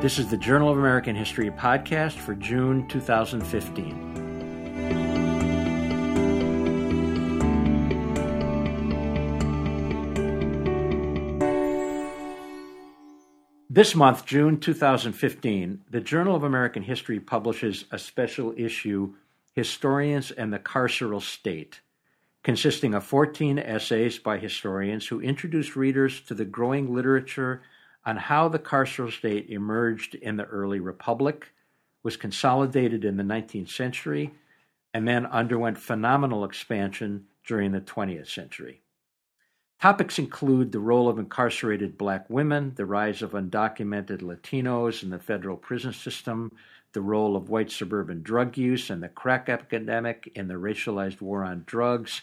This is the Journal of American History podcast for June 2015. This month, June 2015, the Journal of American History publishes a special issue, Historians and the Carceral State, consisting of 14 essays by historians who introduce readers to the growing literature on how the carceral state emerged in the early republic, was consolidated in the 19th century, and then underwent phenomenal expansion during the 20th century. Topics include the role of incarcerated black women, the rise of undocumented Latinos in the federal prison system, the role of white suburban drug use and the crack epidemic in the racialized war on drugs,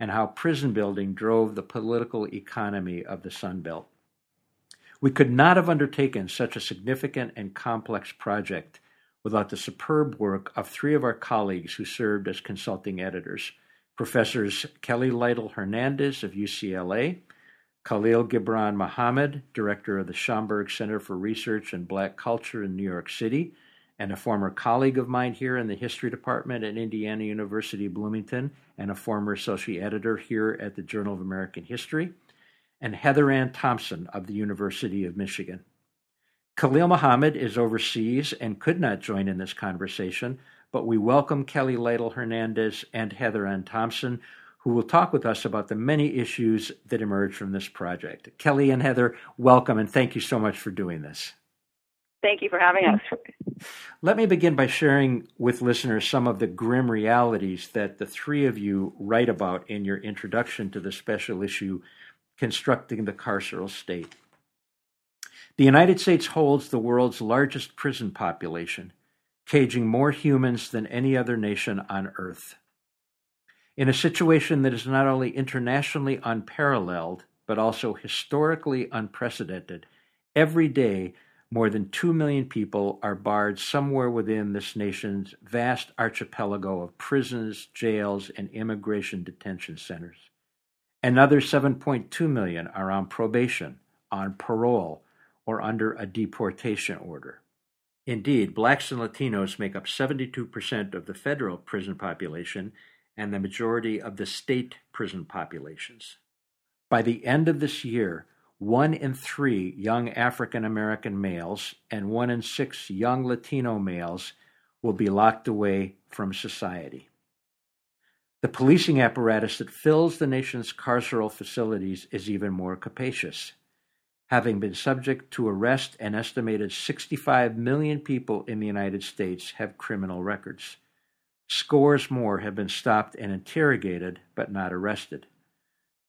and how prison building drove the political economy of the Sun Belt. We could not have undertaken such a significant and complex project without the superb work of three of our colleagues who served as consulting editors Professors Kelly Lytle Hernandez of UCLA, Khalil Gibran Muhammad, director of the Schomburg Center for Research in Black Culture in New York City, and a former colleague of mine here in the History Department at Indiana University Bloomington, and a former associate editor here at the Journal of American History and Heather Ann Thompson of the University of Michigan. Khalil Muhammad is overseas and could not join in this conversation, but we welcome Kelly Lytle Hernandez and Heather Ann Thompson, who will talk with us about the many issues that emerge from this project. Kelly and Heather, welcome and thank you so much for doing this. Thank you for having us. Let me begin by sharing with listeners some of the grim realities that the three of you write about in your introduction to the special issue constructing the carceral state. The United States holds the world's largest prison population, caging more humans than any other nation on earth. In a situation that is not only internationally unparalleled, but also historically unprecedented, every day more than 2 million people are barred somewhere within this nation's vast archipelago of prisons, jails, and immigration detention centers. Another 7.2 million are on probation, on parole, or under a deportation order. Indeed, blacks and Latinos make up 72% of the federal prison population and the majority of the state prison populations. By the end of this year, one in three young African American males and one in six young Latino males will be locked away from society. The policing apparatus that fills the nation's carceral facilities is even more capacious. Having been subject to arrest, an estimated 65 million people in the United States have criminal records. Scores more have been stopped and interrogated, but not arrested.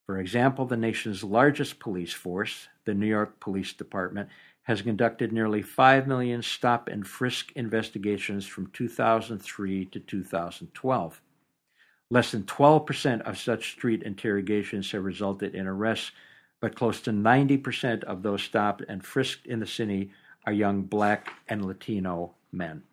For example, the nation's largest police force, the New York Police Department, has conducted nearly 5 million stop and frisk investigations from 2003 to 2012. Less than 12% of such street interrogations have resulted in arrests, but close to 90% of those stopped and frisked in the city are young black and Latino men.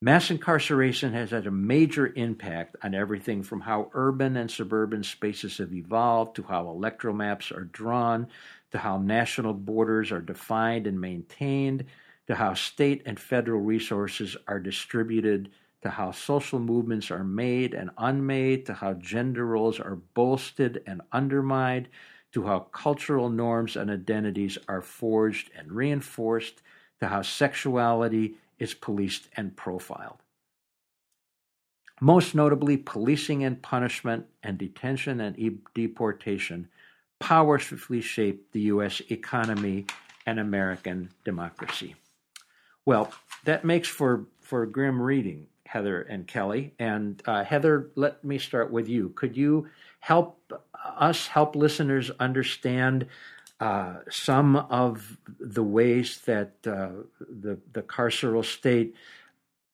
Mass incarceration has had a major impact on everything from how urban and suburban spaces have evolved to how electoral maps are drawn to how national borders are defined and maintained to how state and federal resources are distributed to how social movements are made and unmade, to how gender roles are bolstered and undermined, to how cultural norms and identities are forged and reinforced, to how sexuality is policed and profiled. Most notably, policing and punishment and detention and e- deportation powerfully shaped the U.S. economy and American democracy. Well, that makes for, for grim reading. Heather and Kelly. And uh, Heather, let me start with you. Could you help us, help listeners understand uh, some of the ways that uh, the, the carceral state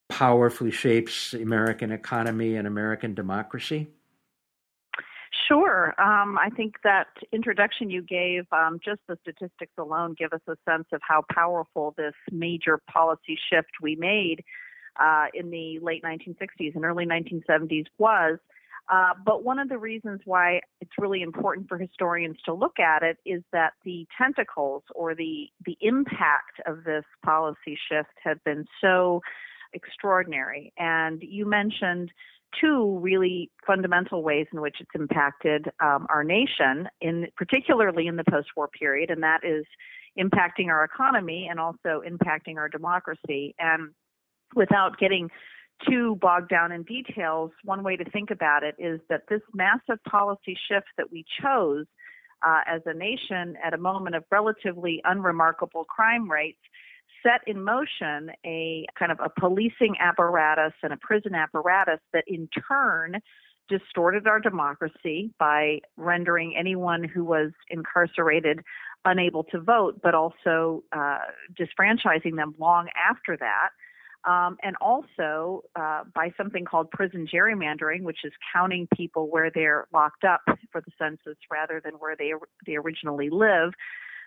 powerfully shapes American economy and American democracy? Sure. Um, I think that introduction you gave, um, just the statistics alone, give us a sense of how powerful this major policy shift we made uh, in the late 1960s and early 1970s was. Uh, but one of the reasons why it's really important for historians to look at it is that the tentacles or the the impact of this policy shift have been so extraordinary. And you mentioned two really fundamental ways in which it's impacted um, our nation, in particularly in the post-war period, and that is impacting our economy and also impacting our democracy. And without getting too bogged down in details, one way to think about it is that this massive policy shift that we chose uh, as a nation at a moment of relatively unremarkable crime rates set in motion a kind of a policing apparatus and a prison apparatus that in turn distorted our democracy by rendering anyone who was incarcerated unable to vote, but also uh, disfranchising them long after that um, and also uh, by something called prison gerrymandering, which is counting people where they're locked up for the census rather than where they they originally live.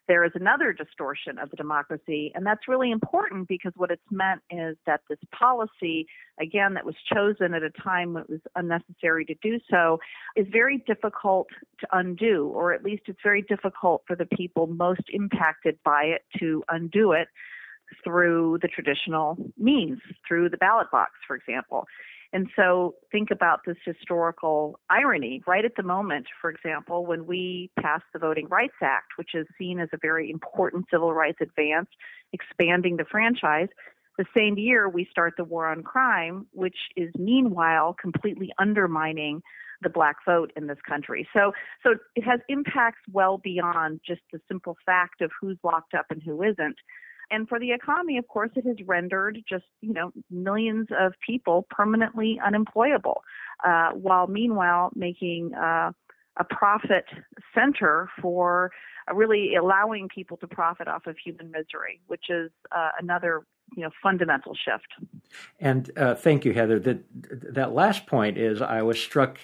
There is another distortion of the democracy, and that's really important because what it's meant is that this policy, again, that was chosen at a time when it was unnecessary to do so, is very difficult to undo, or at least it's very difficult for the people most impacted by it to undo it through the traditional means, through the ballot box, for example. And so think about this historical irony right at the moment, for example, when we passed the Voting Rights Act, which is seen as a very important civil rights advance, expanding the franchise. The same year, we start the war on crime, which is meanwhile completely undermining the black vote in this country. So, so it has impacts well beyond just the simple fact of who's locked up and who isn't. And for the economy, of course, it has rendered just, you know, millions of people permanently unemployable, uh, while meanwhile making uh, a profit center for uh, really allowing people to profit off of human misery, which is uh, another you know fundamental shift. And uh, thank you, Heather. That that last point is I was struck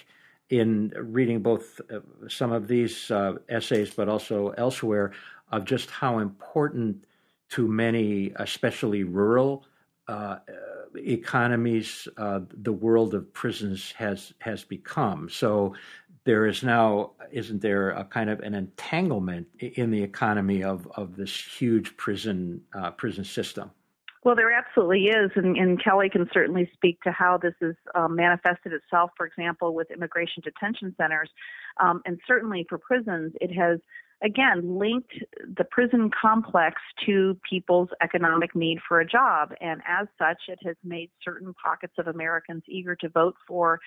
in reading both uh, some of these uh, essays, but also elsewhere, of just how important to many, especially rural uh, economies, uh, the world of prisons has has become. So there is now, isn't there, a kind of an entanglement in the economy of of this huge prison uh, prison system? Well, there absolutely is, and, and, Kelly can certainly speak to how this has um, manifested itself. For example, with immigration detention centers, um, and certainly for prisons, it has again linked the prison complex to people's economic need for a job. And as such, it has made certain pockets of Americans eager to vote for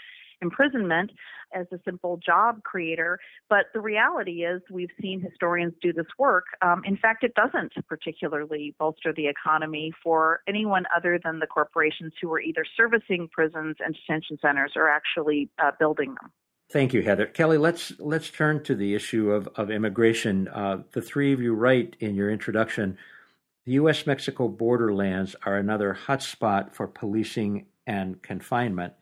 imprisonment as a simple job creator. But the reality is, we've seen historians do this work. Um, in fact, it doesn't particularly bolster the economy for anyone other than the corporations who are either servicing prisons and detention centers or actually uh, building them. Thank you, Heather. Kelly, let's let's turn to the issue of of immigration. Uh, the three of you write in your introduction, the U.S. Mexico borderlands are another hotspot for policing and confinement.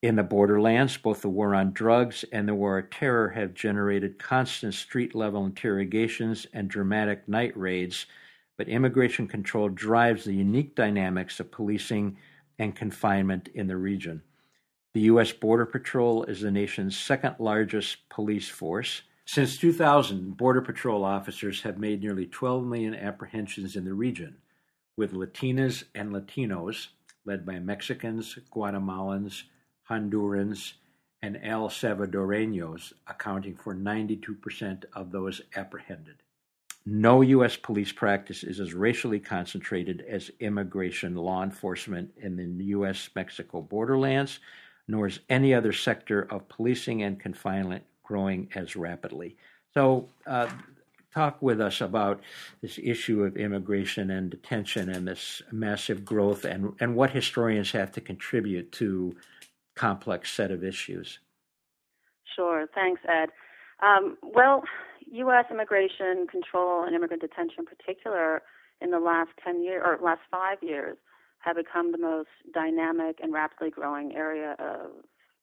In the borderlands, both the war on drugs and the war on terror have generated constant street level interrogations and dramatic night raids, but immigration control drives the unique dynamics of policing and confinement in the region. The U.S. Border Patrol is the nation's second largest police force. Since 2000, Border Patrol officers have made nearly 12 million apprehensions in the region, with Latinas and Latinos, led by Mexicans, Guatemalans, Hondurans, and El Salvadoreños, accounting for 92% of those apprehended. No U.S. police practice is as racially concentrated as immigration law enforcement in the U.S. Mexico borderlands, nor is any other sector of policing and confinement growing as rapidly. So, uh, talk with us about this issue of immigration and detention and this massive growth and, and what historians have to contribute to complex set of issues. Sure. Thanks, Ed. Um, well, U.S. immigration control and immigrant detention in particular in the last 10 years or last five years have become the most dynamic and rapidly growing area of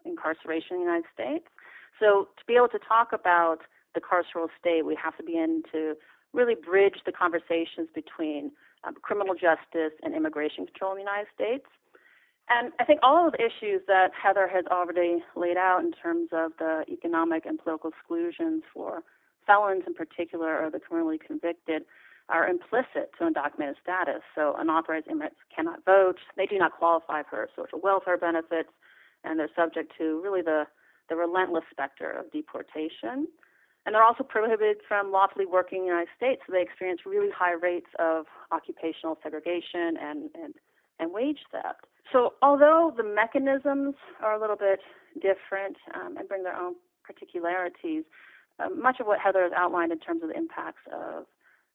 incarceration in the United States. So to be able to talk about the carceral state, we have to begin to really bridge the conversations between um, criminal justice and immigration control in the United States. And I think all of the issues that Heather has already laid out in terms of the economic and political exclusions for felons in particular or the criminally convicted are implicit to undocumented status. So unauthorized immigrants cannot vote. They do not qualify for social welfare benefits, and they're subject to really the, the relentless specter of deportation. And they're also prohibited from lawfully working in the United States, so they experience really high rates of occupational segregation and, and, and wage theft. So although the mechanisms are a little bit different um, and bring their own particularities, uh, much of what Heather has outlined in terms of the impacts of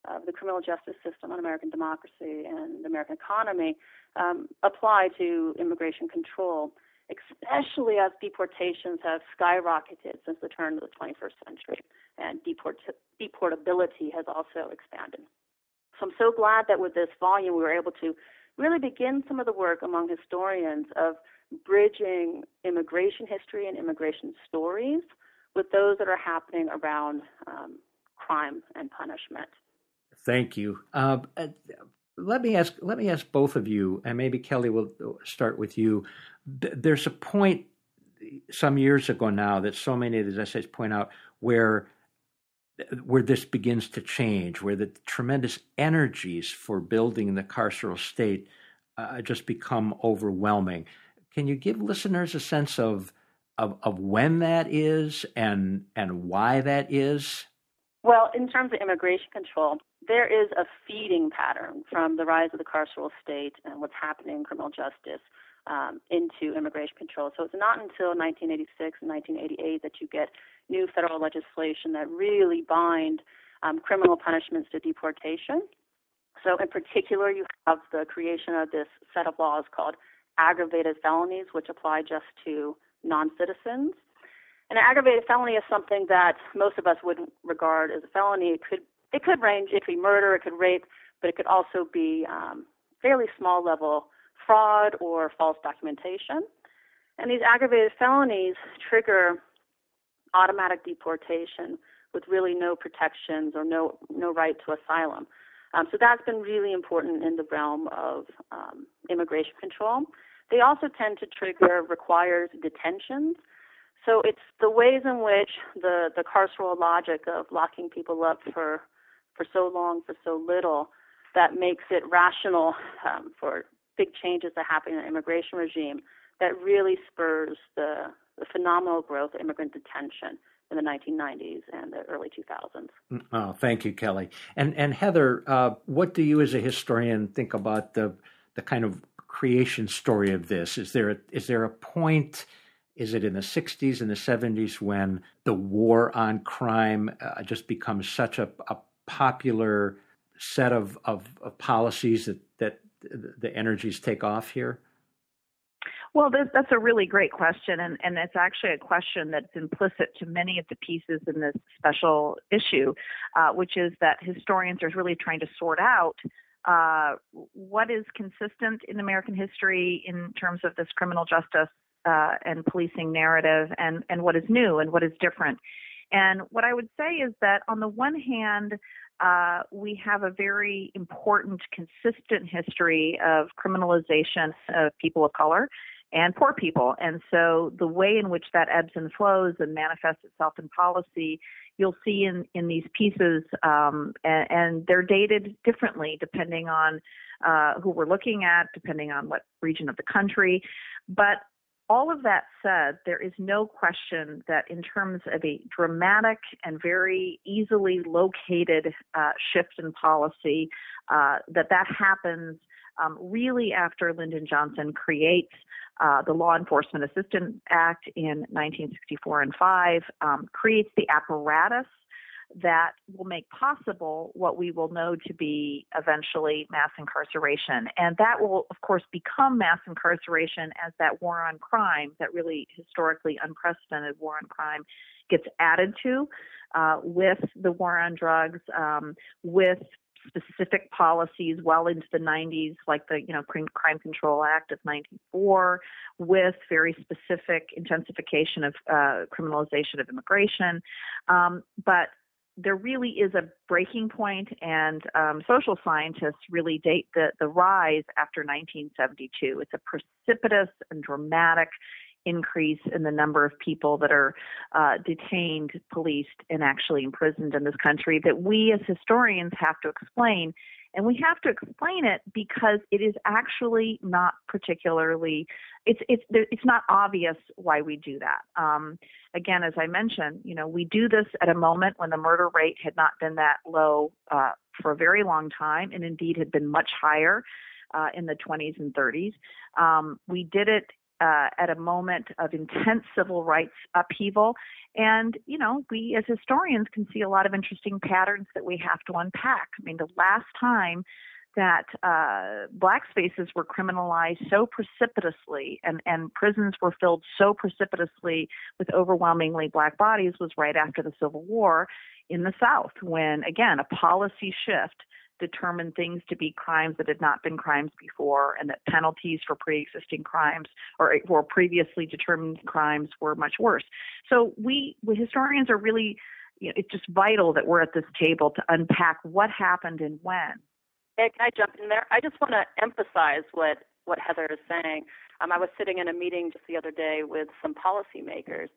of the criminal justice system on American democracy and the American economy um, apply to immigration control, especially as deportations have skyrocketed since the turn of the 21st century, and deport- deportability has also expanded. So I'm so glad that with this volume we were able to really begin some of the work among historians of bridging immigration history and immigration stories with those that are happening around um, crime and punishment. Thank you. Uh, let me ask. Let me ask both of you, and maybe Kelly will start with you. There's a point some years ago now that so many of these essays point out where where this begins to change, where the tremendous energies for building the carceral state uh, just become overwhelming. Can you give listeners a sense of, of of when that is and and why that is? Well, in terms of immigration control, there is a feeding pattern from the rise of the carceral state and what's happening in criminal justice um, into immigration control. So it's not until 1986 and 1988 that you get new federal legislation that really bind um, criminal punishments to deportation. So, in particular, you have the creation of this set of laws called aggravated felonies, which apply just to non citizens. And an aggravated felony is something that most of us wouldn't regard as a felony. It could it could range. It could be murder, it could rape, but it could also be um, fairly small level fraud or false documentation. And these aggravated felonies trigger automatic deportation with really no protections or no no right to asylum. Um, so that's been really important in the realm of um, immigration control. They also tend to trigger required detentions. So it's the ways in which the, the carceral logic of locking people up for for so long for so little that makes it rational um, for big changes that happen in the immigration regime that really spurs the, the phenomenal growth of immigrant detention in the 1990s and the early 2000s. Mm, oh, thank you, Kelly. And and Heather, uh, what do you as a historian think about the the kind of creation story of this? Is there a, is there a point? Is it in the 60s and the 70s when the war on crime uh, just becomes such a, a popular set of, of, of policies that, that the energies take off here? Well, that's a really great question, and, and it's actually a question that's implicit to many of the pieces in this special issue, uh, which is that historians are really trying to sort out uh, what is consistent in American history in terms of this criminal justice uh, and policing narrative, and, and what is new and what is different. And what I would say is that on the one hand, uh, we have a very important, consistent history of criminalization of people of color and poor people. And so the way in which that ebbs and flows and manifests itself in policy, you'll see in, in these pieces, um, and, and, they're dated differently depending on uh, who we're looking at, depending on what region of the country. But all of that said, there is no question that in terms of a dramatic and very easily located uh, shift in policy, uh, that that happens um, really after Lyndon Johnson creates uh, the Law Enforcement Assistance Act in 1964 and 5, um, creates the apparatus that will make possible what we will know to be eventually mass incarceration. And that will, of course, become mass incarceration as that war on crime, that really historically unprecedented war on crime, gets added to uh, with the war on drugs, um, with specific policies well into the 90s, like the you know Crime Control Act of 94, with very specific intensification of uh, criminalization of immigration. Um, but there really is a breaking point, and um, social scientists really date the, the rise after 1972. It's a precipitous and dramatic increase in the number of people that are uh, detained, policed, and actually imprisoned in this country that we as historians have to explain and we have to explain it because it is actually not particularly it's it's it's not obvious why we do that. Um, again, as I mentioned, you know, we do this at a moment when the murder rate had not been that low uh, for a very long time, and indeed had been much higher uh, in the 20s and 30s. Um, we did it uh, at a moment of intense civil rights upheaval. And, you know, we as historians can see a lot of interesting patterns that we have to unpack. I mean, the last time that uh, black spaces were criminalized so precipitously and, and prisons were filled so precipitously with overwhelmingly black bodies was right after the Civil War in the South, when, again, a policy shift determined things to be crimes that had not been crimes before, and that penalties for pre-existing crimes or for previously determined crimes were much worse. So we, we historians are really, you know, it's just vital that we're at this table to unpack what happened and when. Can I jump in there? I just want to emphasize what what Heather is saying. Um, I was sitting in a meeting just the other day with some policymakers,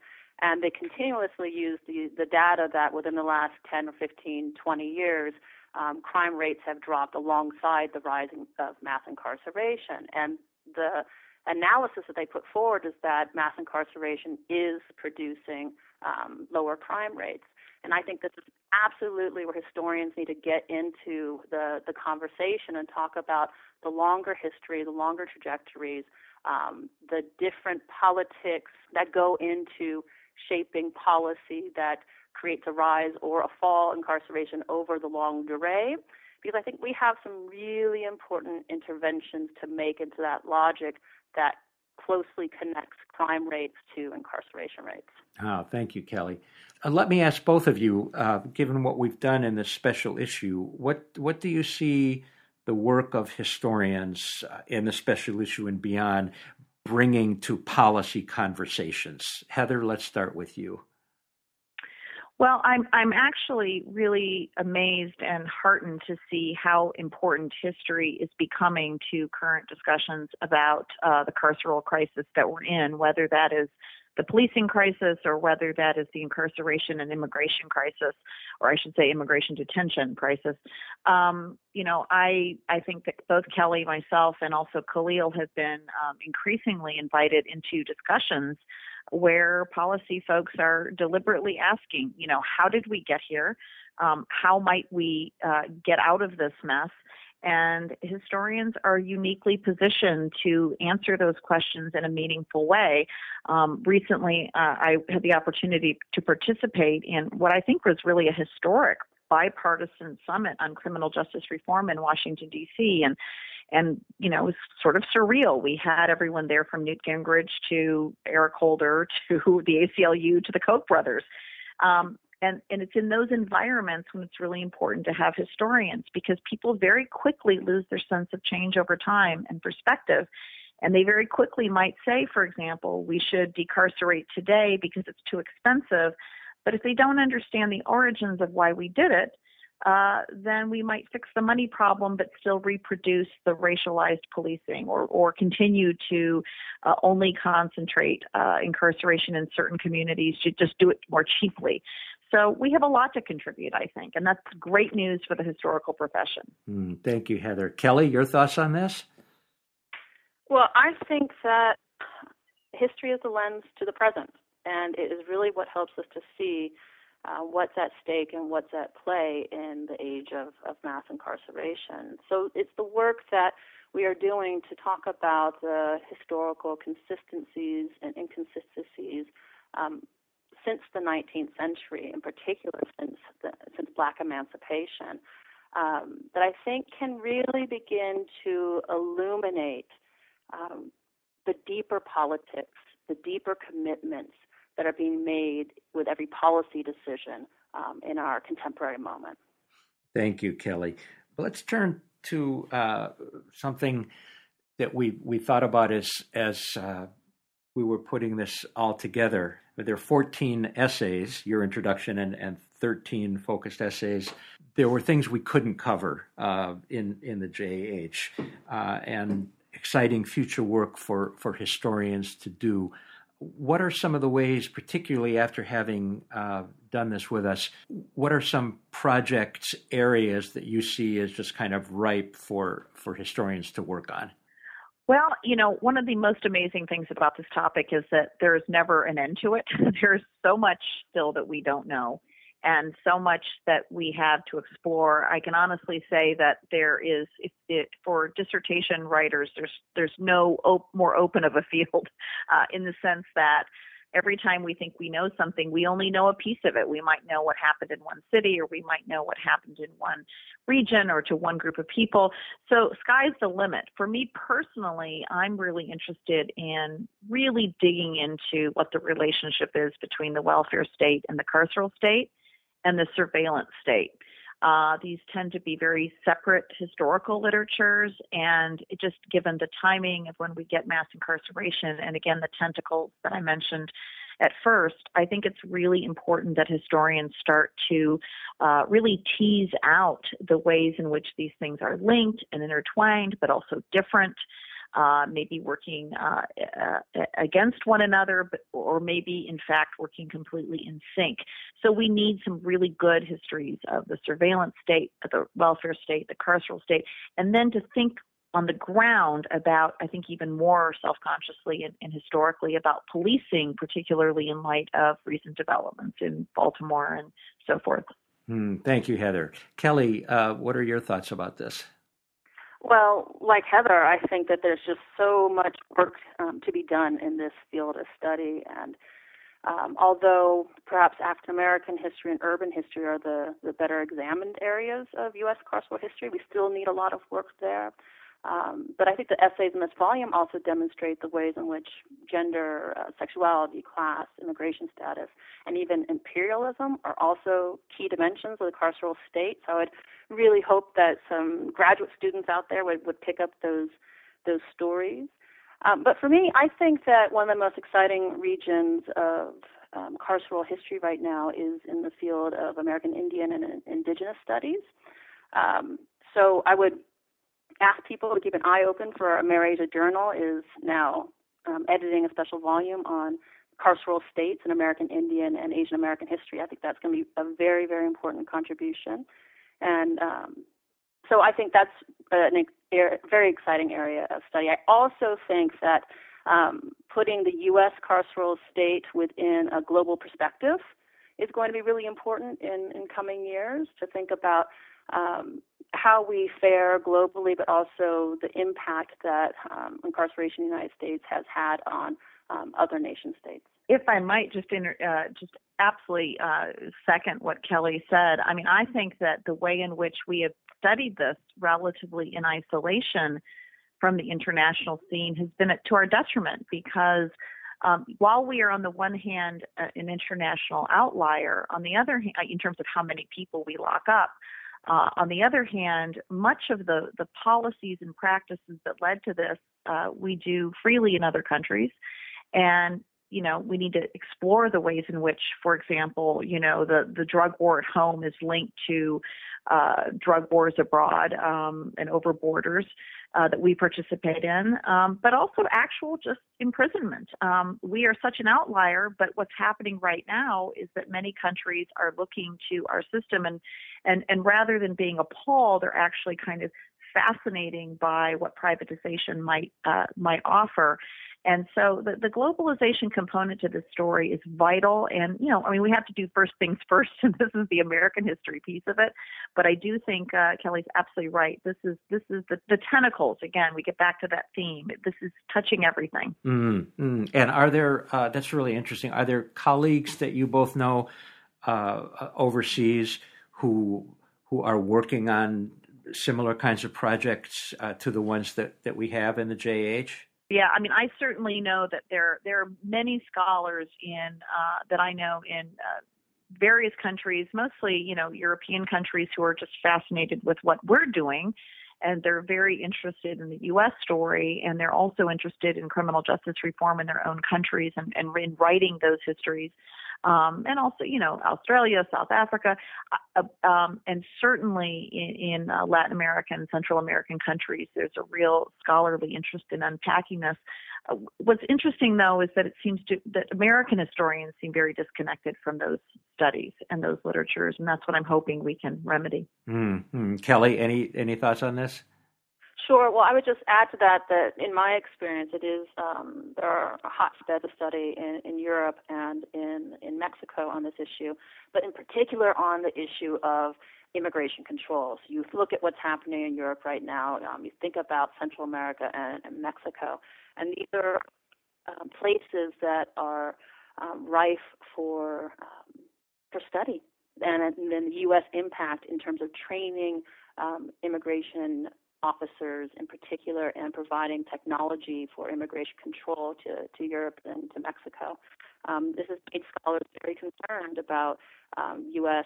and they continuously use the, the data that within the last 10 or 15, 20 years, um, crime rates have dropped alongside the rising of mass incarceration. And the analysis that they put forward is that mass incarceration is producing um, lower crime rates. And I think this is absolutely where historians need to get into the, the conversation and talk about the longer history, the longer trajectories, um, the different politics that go into shaping policy that creates a rise or a fall incarceration over the longue durée because I think we have some really important interventions to make into that logic that closely connects crime rates to incarceration rates. Oh, thank you, Kelly. Uh, let me ask both of you, uh, given what we've done in this special issue, what what do you see the work of historians uh, in the special issue and beyond bringing to policy conversations? Heather, let's start with you. Well, I'm I'm actually really amazed and heartened to see how important history is becoming to current discussions about uh, the carceral crisis that we're in, whether that is the policing crisis or whether that is the incarceration and immigration crisis, or I should say immigration detention crisis. Um, you know, I I think that both Kelly, myself, and also Khalil have been um, increasingly invited into discussions where policy folks are deliberately asking, you know, how did we get here? Um, how might we uh, get out of this mess? And historians are uniquely positioned to answer those questions in a meaningful way. Um, recently, uh, I had the opportunity to participate in what I think was really a historic bipartisan summit on criminal justice reform in Washington D.C. and and you know it was sort of surreal. We had everyone there from Newt Gingrich to Eric Holder to the ACLU to the Koch brothers. Um, and, and it's in those environments when it's really important to have historians because people very quickly lose their sense of change over time and perspective. And they very quickly might say, for example, we should decarcerate today because it's too expensive. But if they don't understand the origins of why we did it, uh, then we might fix the money problem but still reproduce the racialized policing or, or continue to uh, only concentrate uh, incarceration in certain communities to just do it more cheaply. So we have a lot to contribute, I think, and that's great news for the historical profession. Mm, thank you, Heather. Kelly, your thoughts on this? Well, I think that history is the lens to the present, and it is really what helps us to see uh, what's at stake and what's at play in the age of, of mass incarceration. So it's the work that we are doing to talk about the historical consistencies and inconsistencies um, since the 19th century, in particular since the, since Black emancipation, um, that I think can really begin to illuminate um, the deeper politics, the deeper commitments that are being made with every policy decision um, in our contemporary moment. Thank you, Kelly. Let's turn to uh, something that we we thought about as as uh, we were putting this all together. There are 14 essays, your introduction and, and 13 focused essays, there were things we couldn't cover uh, in in the JAH, uh, and exciting future work for for historians to do. What are some of the ways, particularly after having uh, done this with us, what are some projects areas that you see as just kind of ripe for for historians to work on? Well, you know, one of the most amazing things about this topic is that there's never an end to it. there's so much still that we don't know and so much that we have to explore. I can honestly say that there is, it, for dissertation writers, there's there's no op- more open of a field, uh, in the sense that every time we think we know something, we only know a piece of it. We might know what happened in one city, or we might know what happened in one region or to one group of people. So, sky's the limit. For me personally, I'm really interested in really digging into what the relationship is between the welfare state and the carceral state and the surveillance state. Uh, these tend to be very separate historical literatures, and just given the timing of when we get mass incarceration, and again the tentacles that I mentioned at first, I think it's really important that historians start to uh, really tease out the ways in which these things are linked and intertwined, but also different uh, maybe working uh, uh, against one another, but, or maybe in fact working completely in sync. So we need some really good histories of the surveillance state, the welfare state, the carceral state, and then to think on the ground about, I think, even more self consciously and, and, historically about policing, particularly in light of recent developments in Baltimore and so forth. Mm, thank you, Heather. Kelly, uh, what are your thoughts about this? Well, like Heather, I think that there's just so much work um, to be done in this field of study. And um, although perhaps African American history and urban history are the, the better examined areas of U.S. carceral history, we still need a lot of work there. Um, but I think the essays in this volume also demonstrate the ways in which gender, uh, sexuality, class, immigration status, and even imperialism are also key dimensions of the carceral state. So I would really hope that some graduate students out there would, would pick up those those stories. Um, but for me, I think that one of the most exciting regions of um, carceral history right now is in the field of American Indian and Indigenous studies. Um, so I would ask people to keep an eye open for Amerasia Journal is now um, editing a special volume on carceral states in American Indian and Asian American history. I think that's going to be a very, very important contribution. And um, so I think that's a very exciting area of study. I also think that um, putting the U.S. carceral state within a global perspective is going to be really important in, in coming years to think about um, how we fare globally, but also the impact that um, incarceration in the United States has had on um, other nation states. If I might just inter- uh, just absolutely uh, second what Kelly said, I mean I think that the way in which we have studied this relatively in isolation from the international scene has been to our detriment because um, while we are on the one hand uh, an international outlier, on the other hand, in terms of how many people we lock up, uh, on the other hand, much of the, the policies and practices that led to this uh, we do freely in other countries. And you know, we need to explore the ways in which, for example, you know, the, the drug war at home is linked to uh, drug wars abroad um, and over borders uh, that we participate in, um, but also actual just imprisonment. Um, we are such an outlier, but what's happening right now is that many countries are looking to our system and, and, and rather than being appalled, they're actually kind of fascinating by what privatization might uh, might offer. And so the, the globalization component to this story is vital. And, you know, I mean, we have to do first things first, and this is the American history piece of it. But I do think uh, Kelly's absolutely right. This is this is the, the tentacles. Again, we get back to that theme. This is touching everything. Mm-hmm. And are there, uh, that's really interesting, are there colleagues that you both know uh, overseas who who are working on similar kinds of projects uh, to the ones that, that we have in the JAH? Yeah, I mean, I certainly know that there there are many scholars in uh, that I know in uh, various countries, mostly you know European countries, who are just fascinated with what we're doing, and they're very interested in the U.S. story, and they're also interested in criminal justice reform in their own countries and, and in writing those histories. Um, and also, you know, Australia, South Africa, uh, uh, um, and certainly in, in uh, Latin America and Central American countries, there's a real scholarly interest in unpacking this. Uh, what's interesting, though, is that it seems to that American historians seem very disconnected from those studies and those literatures, and that's what I'm hoping we can remedy. Mm-hmm. Kelly, any any thoughts on this? Sure. Well, I would just add to that that in my experience, it is um, there are hotbeds of study in, in Europe and in in Mexico on this issue, but in particular on the issue of immigration controls. You look at what's happening in Europe right now. Um, you think about Central America and, and Mexico, and these are um, places that are um, rife for um, for study, and, and then the U.S. impact in terms of training um, immigration officers in particular and providing technology for immigration control to, to Europe and to Mexico. Um, this has made scholars very concerned about um, U.S.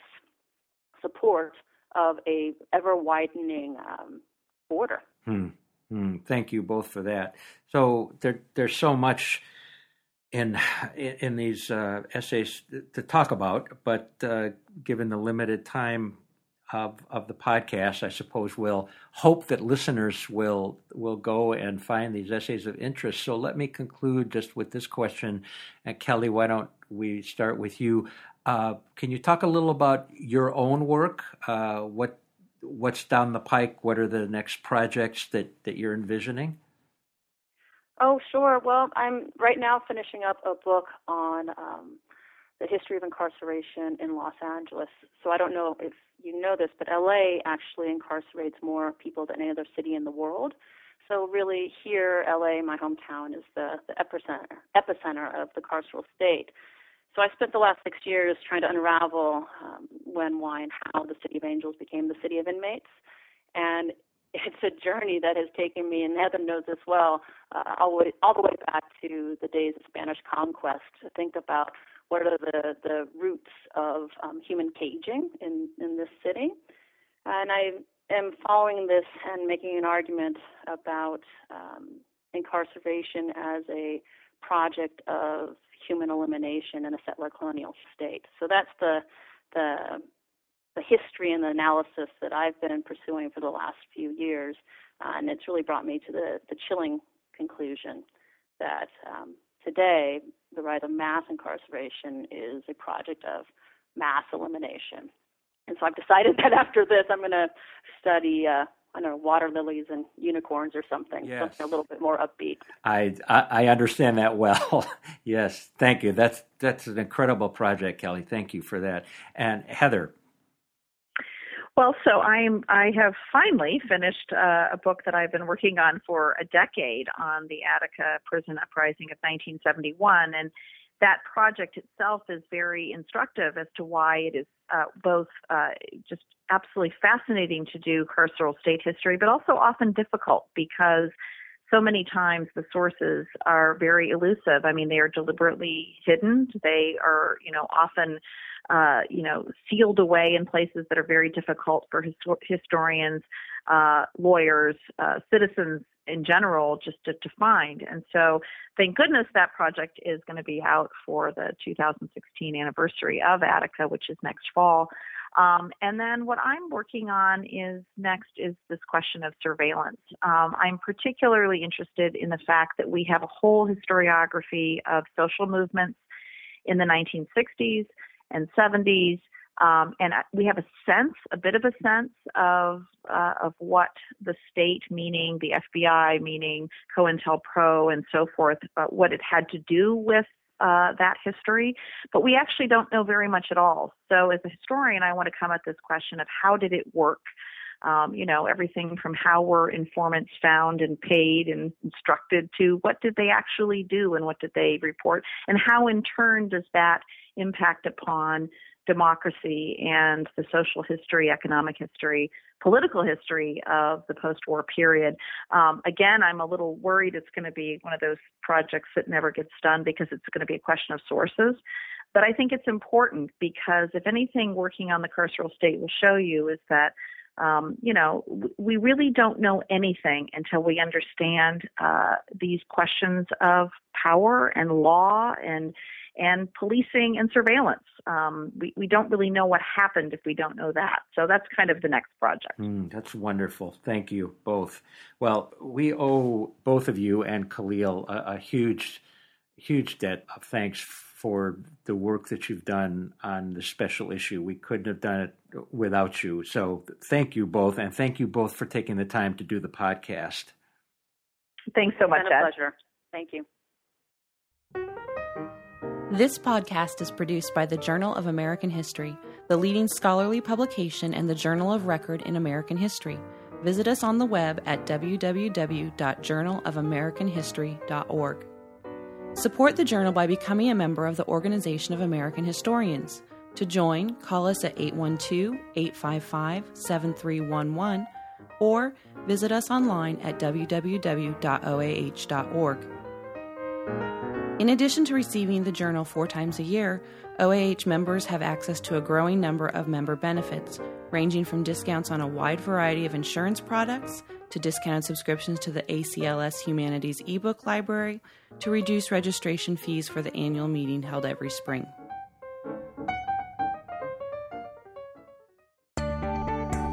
support of a ever widening um, border. Hmm. Hmm. Thank you both for that. So there, there's so much in in these uh, essays to talk about, but uh, given the limited time of of the podcast, I suppose we'll hope that listeners will will go and find these essays of interest. So let me conclude just with this question, and Kelly, why don't we start with you? Uh, can you talk a little about your own work? Uh, what what's down the pike? What are the next projects that that you're envisioning? Oh, sure. Well, I'm right now finishing up a book on um, the history of incarceration in Los Angeles. So I don't know if you know this, but LA actually incarcerates more people than any other city in the world. So really, here, LA, my hometown, is the, the epicenter epicenter of the carceral state. So I spent the last six years trying to unravel um, when, why, and how the City of Angels became the City of Inmates, and it's a journey that has taken me, and Heather knows as well, uh, all, way, all the way back to the days of Spanish conquest to think about what are the, the roots of um, human caging in, in this city. And I am following this and making an argument about um, incarceration as a project of human elimination in a settler colonial state. So that's the the the history and the analysis that I've been pursuing for the last few years, uh, and it's really brought me to the the chilling conclusion that um, today the right of mass incarceration is a project of mass elimination. And so I've decided that after this, I'm going to study, uh, I don't know, water lilies and unicorns or something, yes. something a little bit more upbeat. I, I, I understand that well. yes, thank you. That's that's an incredible project, Kelly. Thank you for that. And Heather, well, so I'm I have finally finished uh, a book that I've been working on for a decade on the Attica prison uprising of 1971, and that project itself is very instructive as to why it is uh, both uh, just absolutely fascinating to do carceral state history, but also often difficult because so many times the sources are very elusive. I mean, they are deliberately hidden. They are, you know, often uh, you know, sealed away in places that are very difficult for histor- historians, uh, lawyers, uh, citizens in general just to, to find. And so, thank goodness that project is going to be out for the 2016 anniversary of Attica, which is next fall. Um, and then what I'm working on is next is this question of surveillance. Um, I'm particularly interested in the fact that we have a whole historiography of social movements in the 1960s and 70s. Um, and we have a sense, a bit of a sense of uh, of what the state, meaning the FBI, meaning COINTELPRO, and so forth, uh, what it had to do with uh, that history, but we actually don't know very much at all. So, as a historian, I want to come at this question of how did it work? Um, you know, everything from how were informants found and paid and instructed to what did they actually do and what did they report, and how in turn does that impact upon democracy and the social history, economic history, political history of the post war period. Um, again, I'm a little worried it's going to be one of those projects that never gets done because it's going to be a question of sources. But I think it's important because if anything, working on the carceral state will show you is that um, you know, we really don't know anything until we understand uh, these questions of power and law and and policing and surveillance. Um, we, we don't really know what happened if we don't know that. So that's kind of the next project. Mm, that's wonderful. Thank you both. Well, we owe both of you and Khalil a, a huge, huge debt of thanks for the work that you've done on the special issue. We couldn't have done it without you. So thank you both, and thank you both for taking the time to do the podcast. Thanks so much, Ed. a pleasure. Thank you. This podcast is produced by the Journal of American History, the leading scholarly publication and the journal of record in American history. Visit us on the web at www.journalofamericanhistory.org. Support the journal by becoming a member of the Organization of American Historians. To join, call us at 812 855 7311 or visit us online at www.oah.org. In addition to receiving the journal four times a year, OAH members have access to a growing number of member benefits, ranging from discounts on a wide variety of insurance products to discounted subscriptions to the ACLS Humanities ebook library to reduced registration fees for the annual meeting held every spring.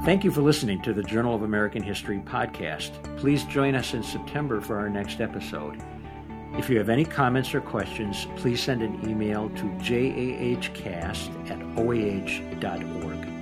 Thank you for listening to the Journal of American History podcast. Please join us in September for our next episode. If you have any comments or questions, please send an email to jahcast at oah.org.